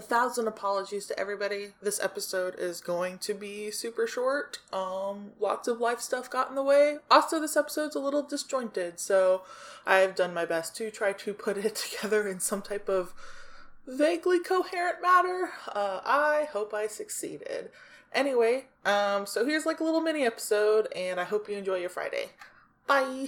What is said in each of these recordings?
A thousand apologies to everybody. This episode is going to be super short. Um, lots of life stuff got in the way. Also, this episode's a little disjointed, so I've done my best to try to put it together in some type of vaguely coherent matter. Uh, I hope I succeeded. Anyway, um, so here's like a little mini episode, and I hope you enjoy your Friday. Bye.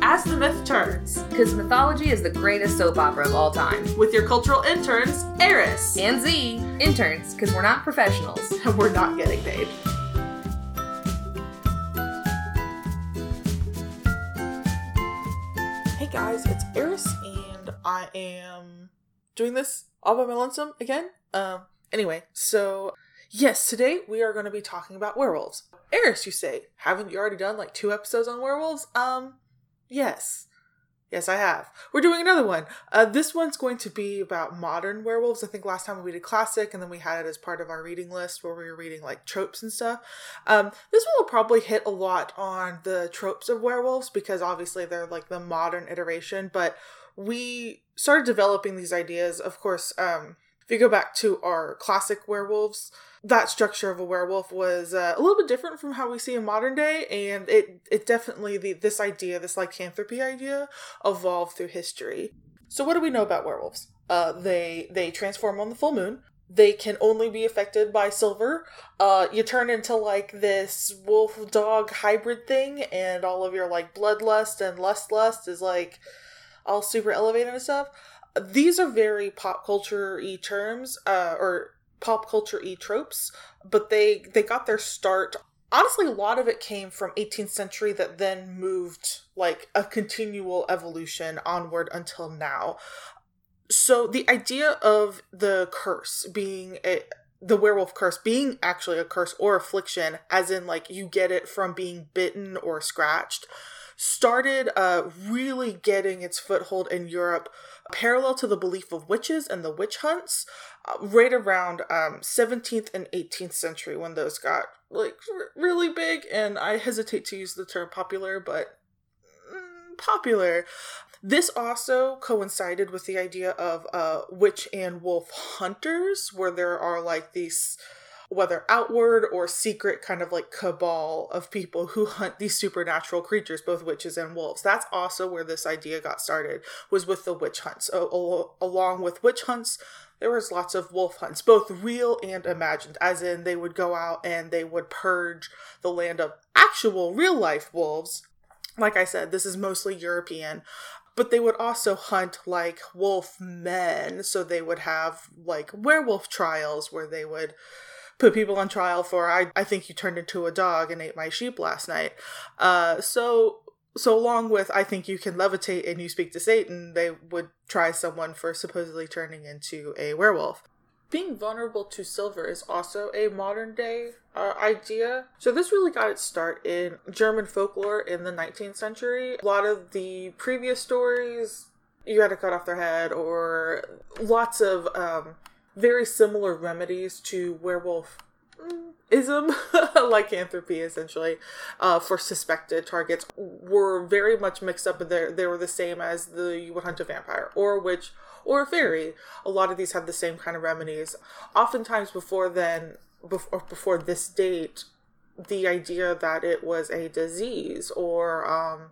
As the Myth Turns, because mythology is the greatest soap opera of all time. with your cultural interns, Eris. And Z, interns, because we're not professionals. And we're not getting paid. Hey guys, it's Eris, and I am doing this all by my lonesome again. Um, anyway, so yes, today we are going to be talking about werewolves. Eris, you say, haven't you already done like two episodes on werewolves? Um, yes. Yes, I have. We're doing another one. Uh, this one's going to be about modern werewolves. I think last time we did classic, and then we had it as part of our reading list where we were reading like tropes and stuff. Um, this one will probably hit a lot on the tropes of werewolves because obviously they're like the modern iteration. But we started developing these ideas. Of course, um, you go back to our classic werewolves, that structure of a werewolf was uh, a little bit different from how we see in modern day, and it it definitely the this idea, this lycanthropy idea, evolved through history. So what do we know about werewolves? Uh, they they transform on the full moon. They can only be affected by silver. Uh, you turn into like this wolf dog hybrid thing, and all of your like bloodlust and lust lust is like all super elevated and stuff. These are very pop culture y terms, uh, or pop culture y tropes, but they they got their start. Honestly, a lot of it came from 18th century that then moved like a continual evolution onward until now. So the idea of the curse being a the werewolf curse being actually a curse or affliction, as in like you get it from being bitten or scratched, started uh, really getting its foothold in Europe, parallel to the belief of witches and the witch hunts, uh, right around um, 17th and 18th century when those got like r- really big. And I hesitate to use the term popular, but mm, popular. This also coincided with the idea of uh, witch and wolf hunters, where there are like these whether outward or secret kind of like cabal of people who hunt these supernatural creatures both witches and wolves. That's also where this idea got started was with the witch hunts. So, along with witch hunts there was lots of wolf hunts both real and imagined as in they would go out and they would purge the land of actual real life wolves. Like i said this is mostly european but they would also hunt like wolf men. So they would have like werewolf trials where they would put people on trial for I, I think you turned into a dog and ate my sheep last night. Uh, so so along with I think you can levitate and you speak to Satan, they would try someone for supposedly turning into a werewolf. Being vulnerable to silver is also a modern day uh, idea. So this really got its start in German folklore in the 19th century. A lot of the previous stories, you had to cut off their head, or lots of um, very similar remedies to werewolf ism lycanthropy essentially uh, for suspected targets were very much mixed up there they were the same as the you would hunt a vampire or a witch or a fairy. A lot of these have the same kind of remedies. Oftentimes before then before, before this date the idea that it was a disease or um,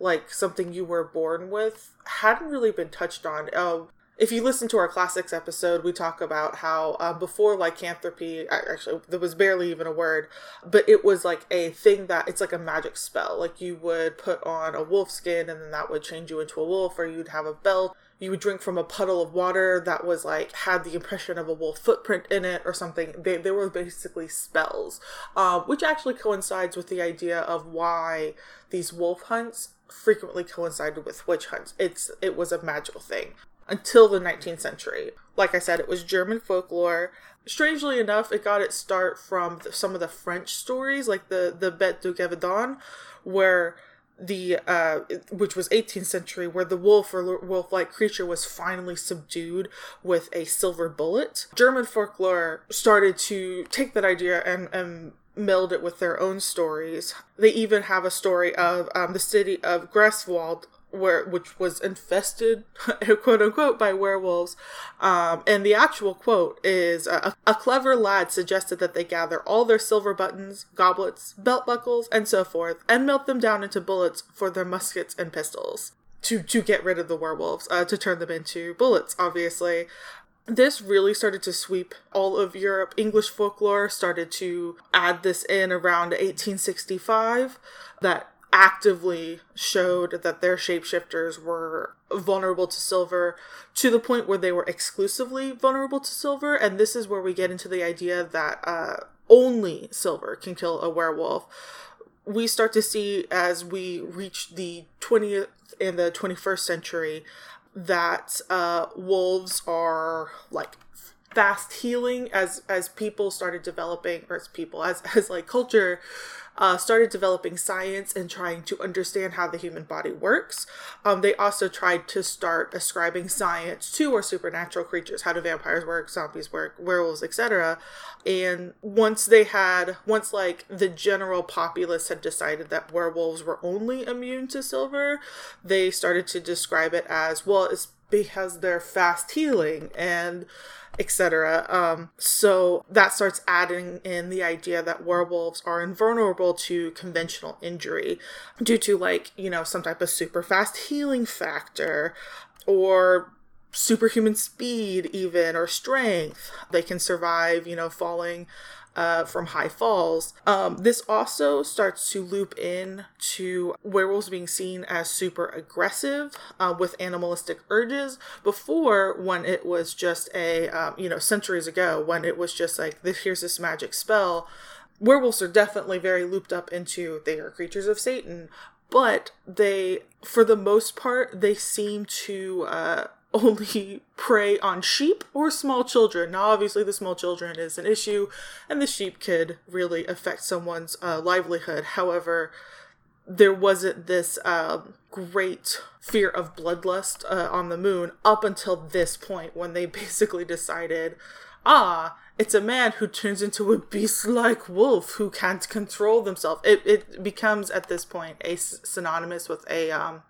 like something you were born with hadn't really been touched on. Uh, if you listen to our classics episode, we talk about how uh, before lycanthropy, actually, there was barely even a word, but it was like a thing that it's like a magic spell. Like you would put on a wolf skin and then that would change you into a wolf, or you'd have a belt. You would drink from a puddle of water that was like had the impression of a wolf footprint in it or something. They, they were basically spells, uh, which actually coincides with the idea of why these wolf hunts frequently coincided with witch hunts. It's it was a magical thing until the 19th century. Like I said, it was German folklore. Strangely enough, it got its start from some of the French stories, like the the Bête du Gévaudan, where the uh, which was 18th century, where the wolf or wolf-like creature was finally subdued with a silver bullet. German folklore started to take that idea and and meld it with their own stories. They even have a story of um, the city of Greifswald where which was infested quote unquote by werewolves um, and the actual quote is a, a clever lad suggested that they gather all their silver buttons goblets belt buckles and so forth and melt them down into bullets for their muskets and pistols to to get rid of the werewolves uh, to turn them into bullets obviously this really started to sweep all of Europe. English folklore started to add this in around 1865 that actively showed that their shapeshifters were vulnerable to silver to the point where they were exclusively vulnerable to silver. And this is where we get into the idea that uh, only silver can kill a werewolf. We start to see as we reach the 20th and the 21st century that uh, wolves are like fast healing as as people started developing or as people as as like culture uh, started developing science and trying to understand how the human body works. Um, they also tried to start ascribing science to our supernatural creatures. How do vampires work? Zombies work? Werewolves, etc. And once they had, once like the general populace had decided that werewolves were only immune to silver, they started to describe it as well. It's because they're fast healing and etc. Um, so that starts adding in the idea that werewolves are invulnerable to conventional injury due to, like, you know, some type of super fast healing factor or superhuman speed, even, or strength. They can survive, you know, falling uh, from high falls. Um, this also starts to loop in to werewolves being seen as super aggressive uh, with animalistic urges. Before, when it was just a, um, you know, centuries ago, when it was just like, this, here's this magic spell, werewolves are definitely very looped up into they are creatures of Satan, but they, for the most part, they seem to. Uh, only prey on sheep or small children. Now, obviously, the small children is an issue, and the sheep could really affect someone's uh, livelihood. However, there wasn't this um, great fear of bloodlust uh, on the moon up until this point when they basically decided, ah, it's a man who turns into a beast like wolf who can't control themselves. It, it becomes at this point a synonymous with a um,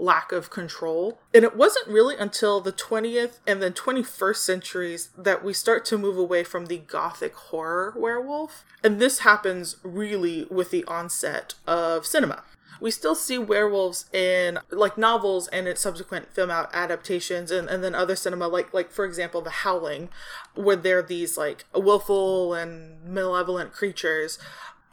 lack of control. And it wasn't really until the 20th and then 21st centuries that we start to move away from the gothic horror werewolf. And this happens really with the onset of cinema we still see werewolves in like novels and its subsequent film out adaptations and, and then other cinema like like for example the howling where they're these like willful and malevolent creatures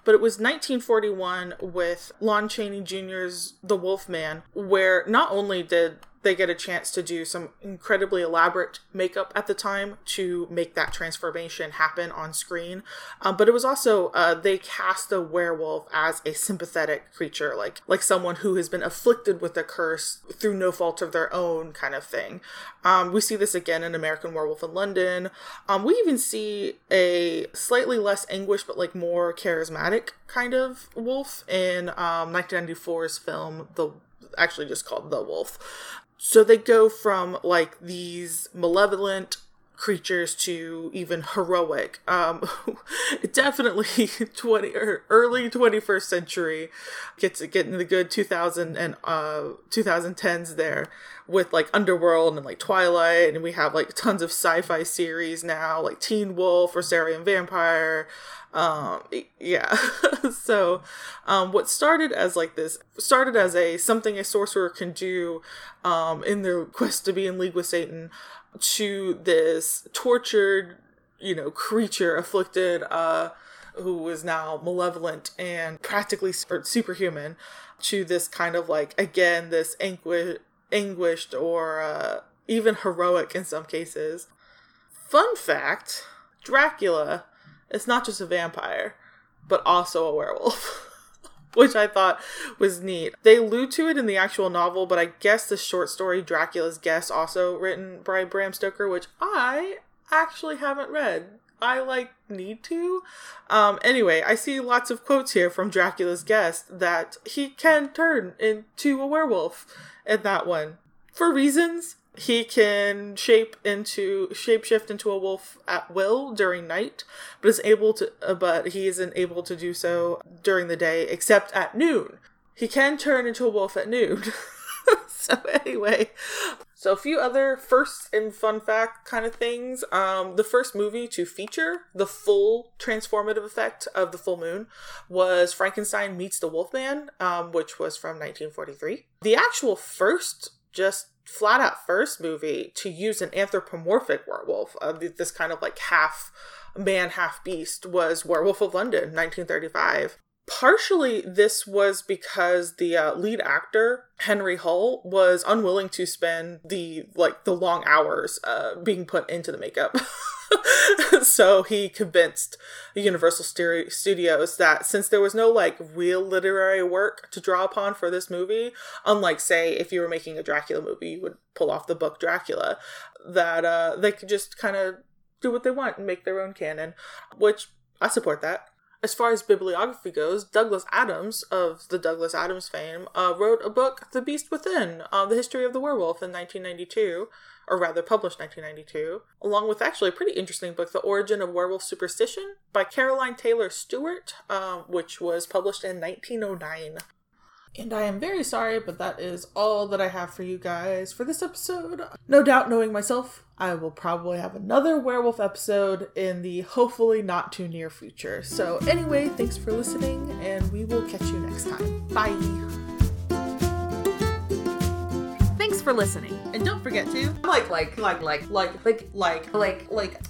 but it was 1941 with Lon Chaney Jr.'s The Wolf Man, where not only did they get a chance to do some incredibly elaborate makeup at the time to make that transformation happen on screen. Um, but it was also uh, they cast the werewolf as a sympathetic creature, like like someone who has been afflicted with a curse through no fault of their own, kind of thing. Um, we see this again in American Werewolf in London. Um, we even see a slightly less anguished but like more charismatic kind of wolf in 1994's um, film The actually just called The Wolf. So they go from like these malevolent creatures to even heroic. Um, definitely 20 or early 21st century gets getting the good 2000 and uh 2010s there with like Underworld and like Twilight and we have like tons of sci-fi series now like Teen Wolf or Sarian Vampire um yeah. So um what started as like this started as a something a sorcerer can do um in their quest to be in league with satan to this tortured you know creature afflicted uh who is now malevolent and practically superhuman to this kind of like again this anguish anguished or uh, even heroic in some cases. Fun fact dracula it's not just a vampire, but also a werewolf. which I thought was neat. They allude to it in the actual novel, but I guess the short story Dracula's Guest also written by Bram Stoker, which I actually haven't read. I like need to. Um anyway, I see lots of quotes here from Dracula's Guest that he can turn into a werewolf in that one. For reasons he can shape into shapeshift into a wolf at will during night, but is able to uh, but he isn't able to do so during the day except at noon. He can turn into a wolf at noon. so anyway, so a few other first and fun fact kind of things. Um, the first movie to feature the full transformative effect of the full moon was Frankenstein meets the Wolfman, um, which was from 1943. The actual first, just flat out first movie to use an anthropomorphic werewolf, uh, this kind of like half man, half beast, was Werewolf of London, 1935 partially this was because the uh, lead actor henry hull was unwilling to spend the like the long hours uh, being put into the makeup so he convinced universal studios that since there was no like real literary work to draw upon for this movie unlike say if you were making a dracula movie you would pull off the book dracula that uh, they could just kind of do what they want and make their own canon which i support that as far as bibliography goes, Douglas Adams of the Douglas Adams fame uh, wrote a book, The Beast Within, uh, The History of the Werewolf in 1992, or rather published 1992, along with actually a pretty interesting book, The Origin of Werewolf Superstition by Caroline Taylor Stewart, uh, which was published in 1909. And I am very sorry, but that is all that I have for you guys for this episode. No doubt, knowing myself, I will probably have another werewolf episode in the hopefully not too near future. So, anyway, thanks for listening, and we will catch you next time. Bye. Thanks for listening. And don't forget to like, like, like, like, like, like, like, like, like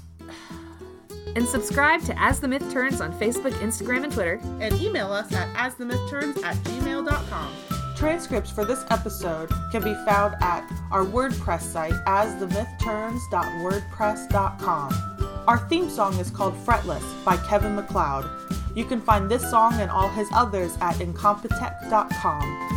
and subscribe to As the Myth Turns on Facebook, Instagram, and Twitter. And email us at asthemythturns at gmail.com. Transcripts for this episode can be found at our WordPress site, as asthemythturns.wordpress.com. Our theme song is called Fretless by Kevin MacLeod. You can find this song and all his others at incompetech.com.